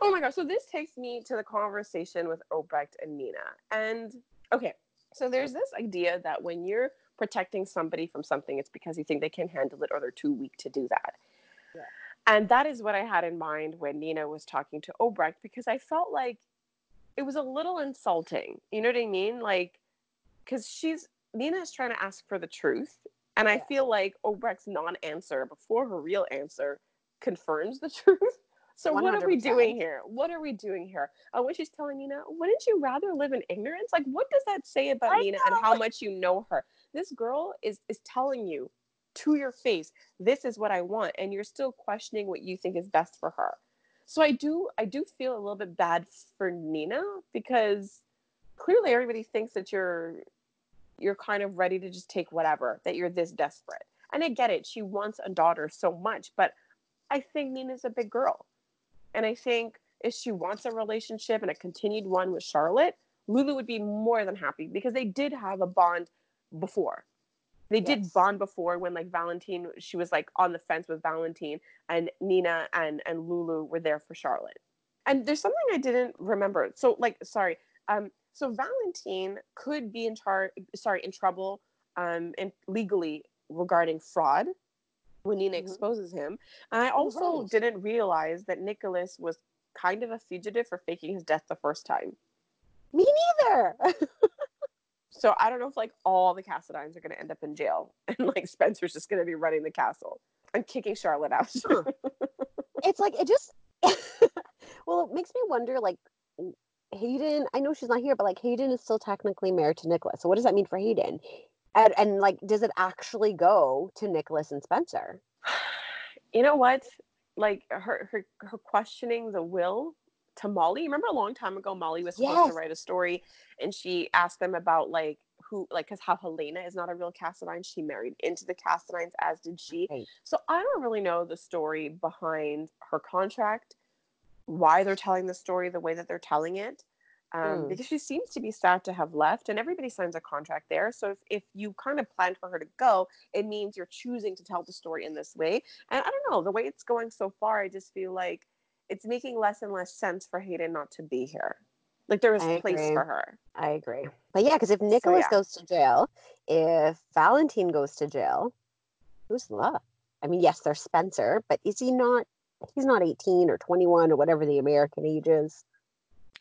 oh my gosh. So this takes me to the conversation with Obrecht and Nina. And okay, so there's this idea that when you're protecting somebody from something, it's because you think they can handle it or they're too weak to do that.
Yeah.
And that is what I had in mind when Nina was talking to Obrecht because I felt like it was a little insulting. You know what I mean? Like, because she's Nina is trying to ask for the truth. And I feel like Obrecht's non answer before her real answer confirms the truth. So what are we doing here? What are we doing here? Uh, when she's telling Nina, wouldn't you rather live in ignorance? Like, what does that say about
I
Nina and how much you know her? This girl is is telling you to your face, this is what I want, and you're still questioning what you think is best for her. So I do I do feel a little bit bad for Nina because clearly everybody thinks that you're you're kind of ready to just take whatever, that you're this desperate. And I get it. She wants a daughter so much, but I think Nina's a big girl. And I think if she wants a relationship and a continued one with Charlotte, Lulu would be more than happy because they did have a bond before. They did bond before when like Valentine, she was like on the fence with Valentine, and Nina and and Lulu were there for Charlotte. And there's something I didn't remember. So like, sorry, um, so Valentine could be in charge, sorry, in trouble, um, and legally regarding fraud when Nina
Mhm.
exposes him. And I also
right.
didn't realize that Nicholas was kind of a fugitive for faking his death the first time.
Me neither.
So I don't know if like all the Cassadines are going to end up in jail and like Spencer's just going to be running the castle. And kicking Charlotte out.
It's like it just well it makes me wonder like hayden i know she's not here but like hayden is still technically married to nicholas. So what does that mean for hayden? And, and like does it actually go to nicholas and spencer?
You know what? Like her, her her questioning the will to Molly. Remember a long time ago, Molly was supposed
Yes.
to write a story, and she asked them about like who, like, because how Helena is not a real Cassadine. She married into the Cassadines, as did she.
Right.
So I don't really know the story behind her contract, why they're telling the story the way that they're telling it. Um,
Mm.
Because she seems to be sad to have left, and everybody signs a contract there. So if, if you kind of planned for her to go, it means you're choosing to tell the story in this way. And I don't know, the way it's going so far, I just feel like it's making less and less sense for Hayden not to be here. Like there was
I
place
agree.
for her.
i agree but yeah because if nicholas
yeah.
goes to jail if valentine goes to jail who's left i mean yes there's spencer but is he not he's not 18 or 21 or whatever the american age is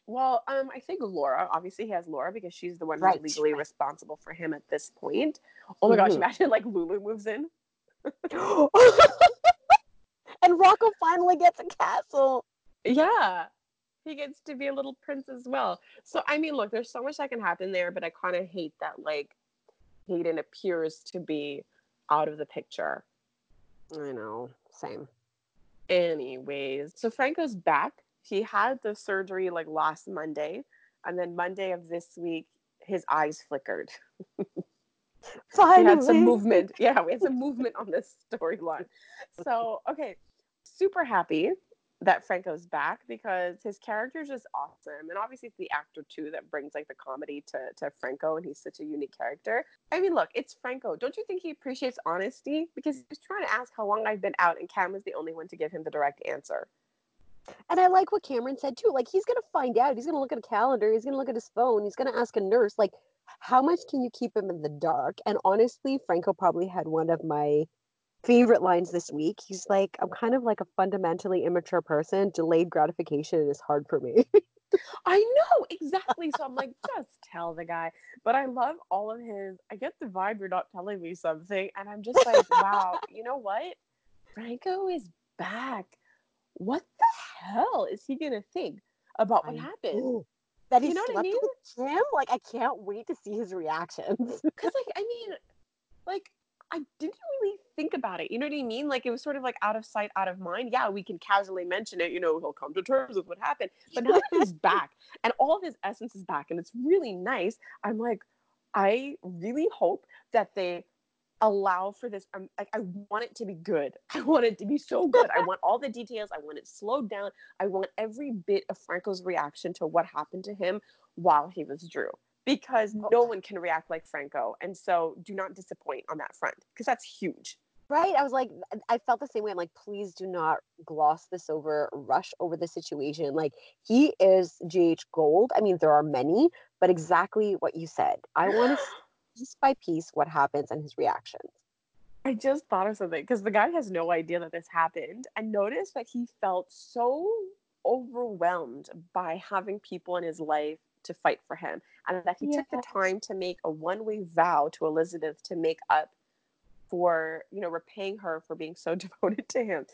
Well, um, I think Laura. Obviously, he has Laura because she's the one
Right,
who's legally responsible for him at this point. Oh my gosh!
Mhm.
Imagine like Lulu moves in.
and rocco finally gets a castle
Yeah, he gets to be a little prince as well. So I mean, look, there's so much that can happen there, but I kind of hate that like Hayden appears to be out of the picture.
i know same
Anyways, so Franco's back. He had the surgery like last Monday, and then Monday of this week, his eyes flickered.
finally
we had some movement. Yeah, we had some movement on this storyline. So, okay, super happy that Franco's back because his character is just awesome. And obviously, it's the actor too that brings like the comedy to, to Franco, and he's such a unique character. I mean, look, it's Franco. Don't you think he appreciates honesty? Because he's trying to ask how long I've been out, and Cam was the only one to give him the direct answer.
And I like what Cameron said too. Like he's gonna find out. He's gonna look at a calendar. He's gonna look at his phone. He's gonna ask a nurse. Like, how much can you keep him in the dark? And honestly, Franco probably had one of my favorite lines this week. He's like, I'm kind of like a fundamentally immature person. Delayed gratification is hard for me.
I know exactly. So I'm like, just tell the guy. But I love all of his. I get the vibe you're not telling me something, and I'm just like, wow. You know what? Franco is back. What the hell is he gonna think about what
I
happened?
know. that he
You know what I mean?
with. Like I can't wait to see his reactions.
Because like, I mean, like. I didn't really think about it. You know what I mean? Like it was sort of like out of sight, out of mind. Yeah, we can casually mention it. You know, he'll come to terms with what happened. But now he's back and all of his essence is back and it's really nice, I'm like, I really hope that they allow for this. Um, like I want it to be good. I want it to be so good. I want all the details. I want it slowed down. I want every bit of Franco's reaction to what happened to him while he was Drew. Because
Oh.
no one can react like Franco. And so do not disappoint on that front because that's huge.
Right. I was like, I felt the same way. I'm like, please do not gloss this over, rush over the situation. Like, he is GH Gold. I mean, there are many, but exactly what you said. I want to piece by piece what happens and his reactions.
I just thought of something because the guy has no idea that this happened and noticed that he felt so overwhelmed by having people in his life to fight for him and that he took the time to make a one-way vow to Elizabeth to make up for, you know, repaying her for being so devoted to him.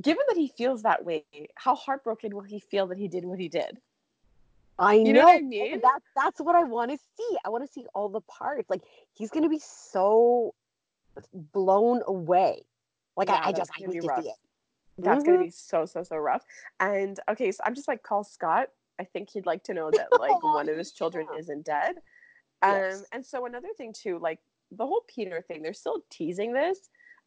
Given that he feels that way, how heartbroken will he feel that he did what he did?
I
You
know.
know what I mean?
That, that's what I want to see. I want to see all the parts. Like, he's going to be so blown away. Like,
Yeah,
I, I just, I need to see it.
That's gonna
Mhm.
be so so so rough. And okay, so I'm just like call Scott. I think he'd like to know that like
Oh,
one of his children
yeah.
isn't dead. Um,
Yes.
and so another thing too, like the whole Peter thing, they're still teasing this,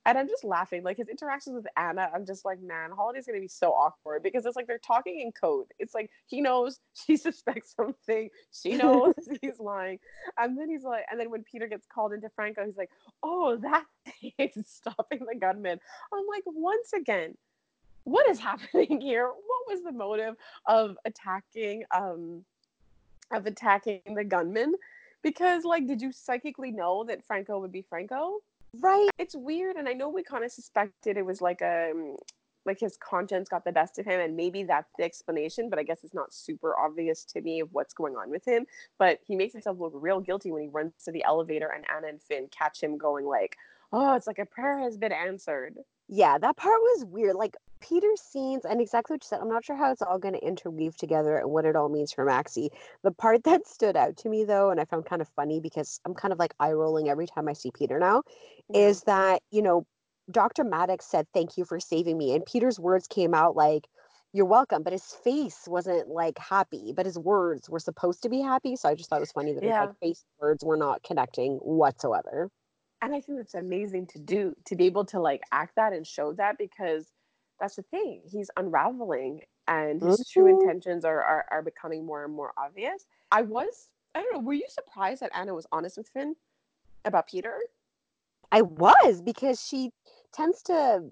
and I'm just laughing. Like his interactions with Anna, I'm just like, man, Holiday's gonna be so awkward because it's like they're talking in code. It's like he knows she suspects something, she knows he's lying, and then he's like, and then when Peter gets called into Franco, he's like, oh, that thing stopping the gunman. I'm like, once again, what is happening here? What was the motive of attacking um of attacking the gunman? Because like did you psychically know that Franco would be Franco?
Right.
It's weird and I know we kind of suspected it was like a like his conscience got the best of him and maybe that's the explanation but i guess it's not super obvious to me of what's going on with him but he makes himself look real guilty when he runs to the elevator and anna and finn catch him going like oh it's like a prayer has been answered
Yeah, that part was weird. Like Peter's scenes, and exactly what you said. I'm not sure how it's all going to interweave together and what it all means for Maxie. The part that stood out to me, though, and I found kind of funny because I'm kind of like eye rolling every time I see Peter now,
Yeah.
is that, you know, Dr. Maddox said, Thank you for saving me. And Peter's words came out like, You're welcome. But his face wasn't like happy, but his words were supposed to be happy. So I just thought it was funny that his like face words were not connecting whatsoever.
And I think that's amazing to do to be able to like act that and show that because that's the thing he's unraveling and his true
Mhm.
intentions are, are are becoming more and more obvious. I was I don't know. Were you surprised that Anna was honest with Finn about Peter?
I was because she tends to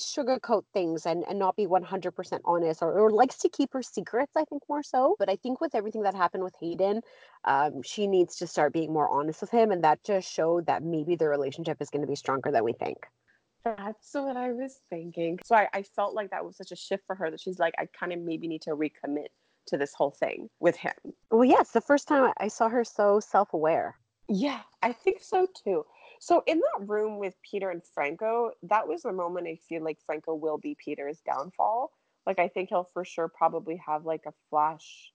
sugarcoat things and, and not be 100% honest or, or likes to keep her secrets, I think, more so. But I think with everything that happened with Hayden, um, she needs to start being more honest with him. And that just showed that maybe the relationship is going to be stronger than we think.
That's what I was thinking. So I, I felt like that was such a shift for her that she's like, I kind of maybe need to recommit to this whole thing with him.
Well, yes, the first time I I saw her so self aware.
Yeah, I think so too. So in that room with Peter and Franco, that was the moment I feel like Franco will be Peter's downfall. Like I think he'll for sure probably have like a flash,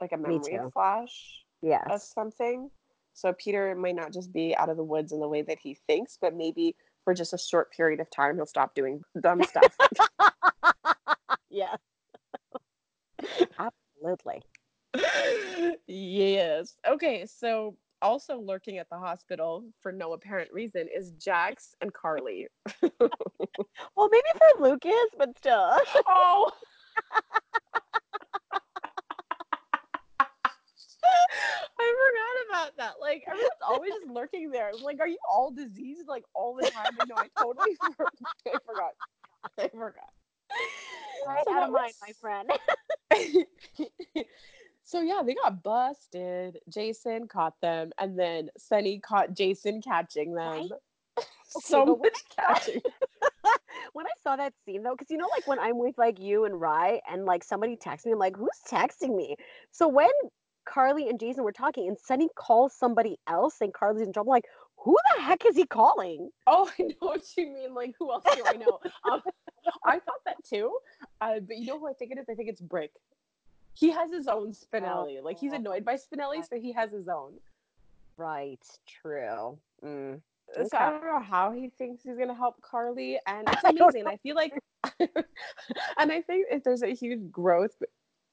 like a memory
too.
flash of something. So Peter might not just be out of the woods in the way that he thinks, but maybe for just a short period of time he'll stop doing dumb stuff.
yeah. Absolutely.
yes. Okay, so also lurking at the hospital for no apparent reason is Jax and Carly.
Well, maybe for Lucas, but still.
Oh. I forgot about that. Like everyone's always just lurking there. I'm like, are you all diseased like all the time? No, I totally for- I forgot. I forgot.
Right
So
out of mind,
was-
my friend.
So yeah, they got busted. Jason caught them, and then Sonny caught Jason catching them.
Right?
so much catching.
when I saw that scene though, because you know, like when I'm with like you and Rye and like somebody texts me, I'm like, who's texting me? So when Carly and Jason were talking and Sonny calls somebody else and Carly's in trouble, I'm like, who the heck is he calling?
Oh, I know what you mean. Like, who else do I know? um, I thought that too. Uh, but you know who I think it is? I think it's Brick. He has his own Spinelli. Like, he's annoyed by Spinelli, so he has his own.
Right, true. Mm.
So
Okay.
I don't know how he thinks he's gonna help Carly, and it's amazing. I feel like, and I think if there's a huge growth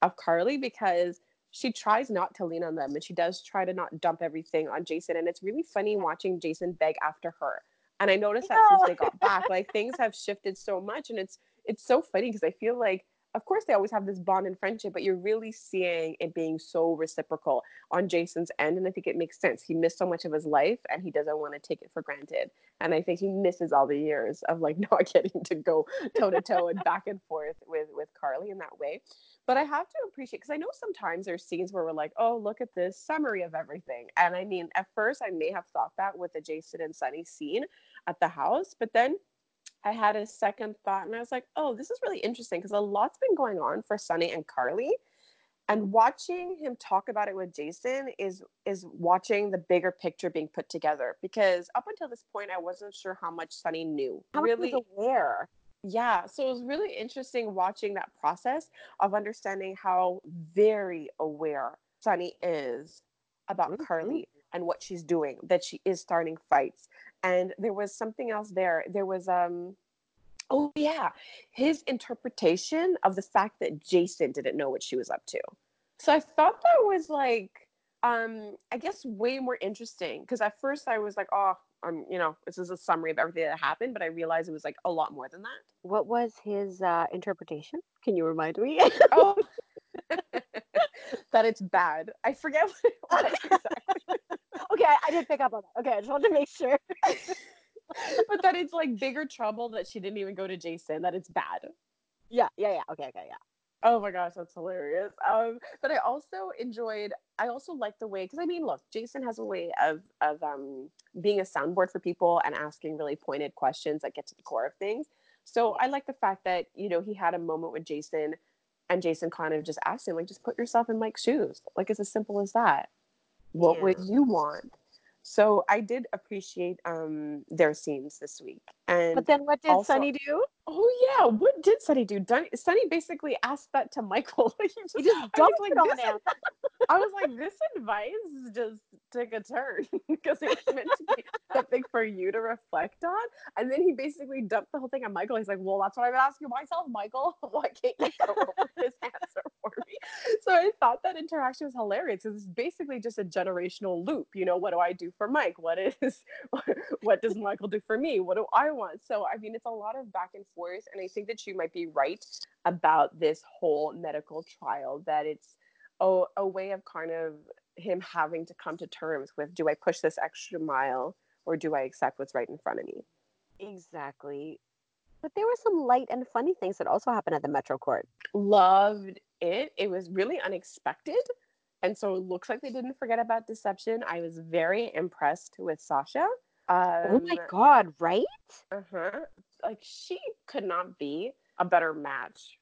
of Carly because she tries not to lean on them and she does try to not dump everything on Jason. And it's really funny watching Jason beg after her. And I noticed that since they got back, like things have shifted so much. And it's it's so funny because I feel like of course they always have this bond and friendship, but you're really seeing it being so reciprocal on Jason's end. And I think it makes sense. He missed so much of his life and he doesn't want to take it for granted. And I think he misses all the years of like not getting to go toe to toe and back and forth with with Carly in that way. But I have to appreciate because I know sometimes there's scenes where we're like, oh, look at this summary of everything. And I mean, at first I may have thought that with the Jason and Sonny scene at the house, but then I had a second thought and I was like, oh, this is really interesting because a lot's been going on for Sonny and Carly. And watching him talk about it with Jason is is watching the bigger picture being put together. Because up until this point, I wasn't sure how much Sonny knew.
How
really
aware.
Yeah. So it was really interesting watching that process of understanding how very aware Sonny is about
Mhm.
Carly and what she's doing, that she is starting fights. And there was something else there. There was um oh yeah, his interpretation of the fact that Jason didn't know what she was up to. So I thought that was like um I guess way more interesting because at first I was like, oh, um, you know, this is a summary of everything that happened, but I realized it was like a lot more than that.
What was his uh, interpretation? Can you remind me?
Oh, that it's bad. I forget what it was exactly.
Okay, I, did pick up on that. Okay, I just wanted to make sure.
but that it's like bigger trouble that she didn't even go to Jason, that it's bad.
Yeah, yeah, yeah. Okay, okay, yeah.
Oh my gosh, that's hilarious. Um, but I also enjoyed. I also like the way because I mean, look, Jason has a way of of um, being a soundboard for people and asking really pointed questions that get to the core of things. So I like the fact that you know he had a moment with Jason, and Jason kind of just asked him like, just put yourself in Mike's shoes. Like it's as simple as that. What would you want? So I did appreciate um, their scenes this week, and
But then what did
also-
Sonny do?
Oh yeah, what did Sonny do? Dun- Sonny basically asked that to Michael. he just,
He just
I was
dumped
like,
on
this
him.
I was like, this advice just took a turn because it was meant to be something for you to reflect on. And then he basically dumped the whole thing on Michael. He's like, well, that's what I've been asking myself, Michael. Why can't you go over this answer for me? So I thought that interaction was hilarious. It's basically just a generational loop. You know, what do I do for Mike? What is, what does Michael do for me? What do I want? So, I mean, it's a lot of back and forth. And I think that you might be right about this whole medical trial, that it's, a, a way of kind of him having to come to terms with do I push this extra mile or do I accept what's right in front of me?
Exactly. But there were some light and funny things that also happened at the Metro Court.
Loved it. It was really unexpected. And so it looks like they didn't forget about deception. I was very impressed with Sasha. Um,
oh my god, right?
uh-huh. Like she could not be a better match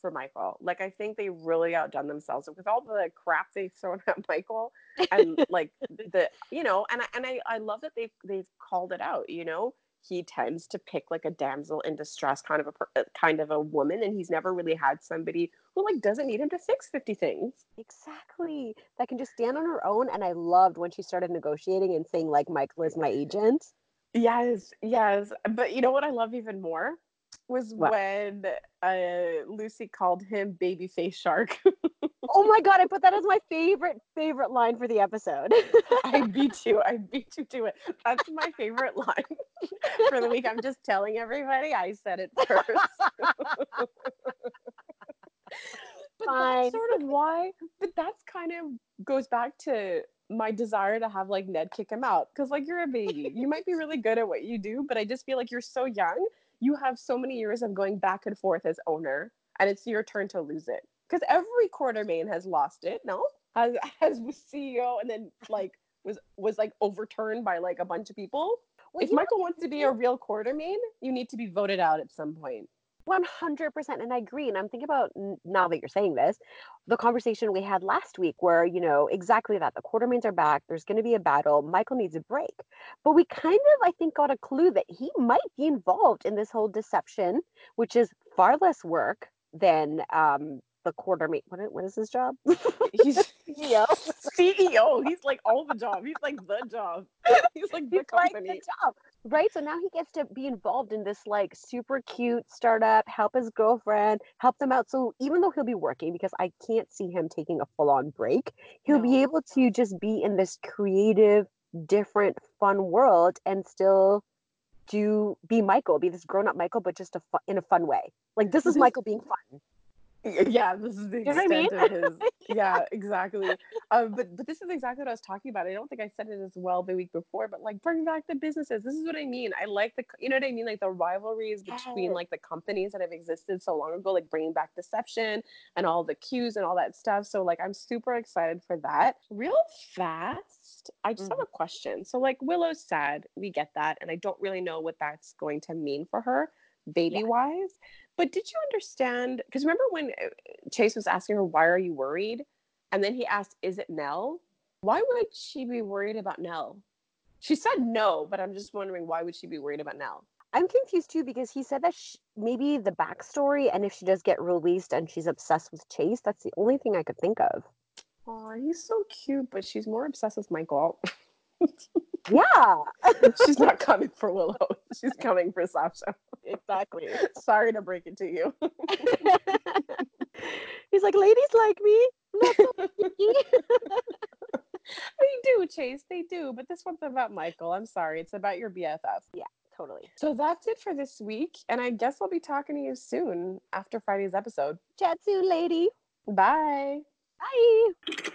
for Michael. Like I think they really outdone themselves with all the crap they've thrown at Michael and like the you know and I, and I I love that they've they've called it out, you know. He tends to pick like a damsel in distress kind of a kind of a woman and he's never really had somebody who like doesn't need him to fix 50 things.
Exactly. That can just stand on her own. And I loved when she started negotiating and saying, like, Michael is my agent.
Yes, yes. But you know what I love even more was
What?
when uh, Lucy called him babyface shark.
Oh my god, I put that as my favorite, favorite line for the episode.
I beat you. I beat you to it. That's my favorite line for the week. I'm just telling everybody I said it first. but
Fine.
that's sort of why. But that's kind of goes back to my desire to have like Ned kick him out because like you're a baby. You might be really good at what you do, but I just feel like you're so young. You have so many years of going back and forth as owner, and it's your turn to lose it. Because every quartermaine has lost it. No, has has was CEO and then like was was like overturned by like a bunch of people.
Well,
if Michael wants to be a real quartermaine, you need to be voted out at some point.
100% and i agree and i'm thinking about now that you're saying this the conversation we had last week where you know exactly that the quartermaines are back there's going to be a battle michael needs a break but we kind of i think got a clue that he might be involved in this whole deception which is far less work than um the quartermaine what, what is his job
He's
CEO.
CEO. He's like all the job. He's like the job. He's like the
He's like
company.
the job. Right. So now he gets to be involved in this like super cute startup, help his girlfriend, help them out. So even though he'll be working, because I can't see him taking a full on break, he'll be able to just be in this creative, different, fun world and still do be Michael, be this grown up Michael, but just a fu- in a fun way. Like This is- Michael being fun.
Yeah this is the
what I
extent of his yeah. Exactly. Um, but but this is exactly what i was talking about i don't think i said it as well the week before but like bring back the businesses this is what i mean i like the you know what i mean like the rivalries between
Yes.
like the companies that have existed so long ago like bringing back deception and all the cues and all that stuff so like i'm super excited for that. Real fast i just have a question so like willow's sad we get that and i don't really know what that's going to mean for her baby wise but did you understand? Because remember when uh, Chase was asking her, "Why are you worried?" and then he asked, "Is it Nelle?" Why would she be worried about Nelle? She said no, but I'm just wondering why would she be worried about Nelle?
I'm confused too because he said that sh- maybe the backstory and if she does get released and she's obsessed with Chase, that's the only thing I could think of.
Oh, he's so cute, but she's more obsessed with Michael.
Yeah,
she's not coming for Willow. She's coming for Sasha.
exactly.
Sorry to break it to you.
He's like, ladies like me. Not so picky."
they do, Chase. They do. But this one's about Michael. I'm sorry. It's about your BFF.
Yeah totally.
So that's it for this week. And I guess I'll be talking to you soon after Friday's episode.
Chat soon, lady.
Bye.
Bye.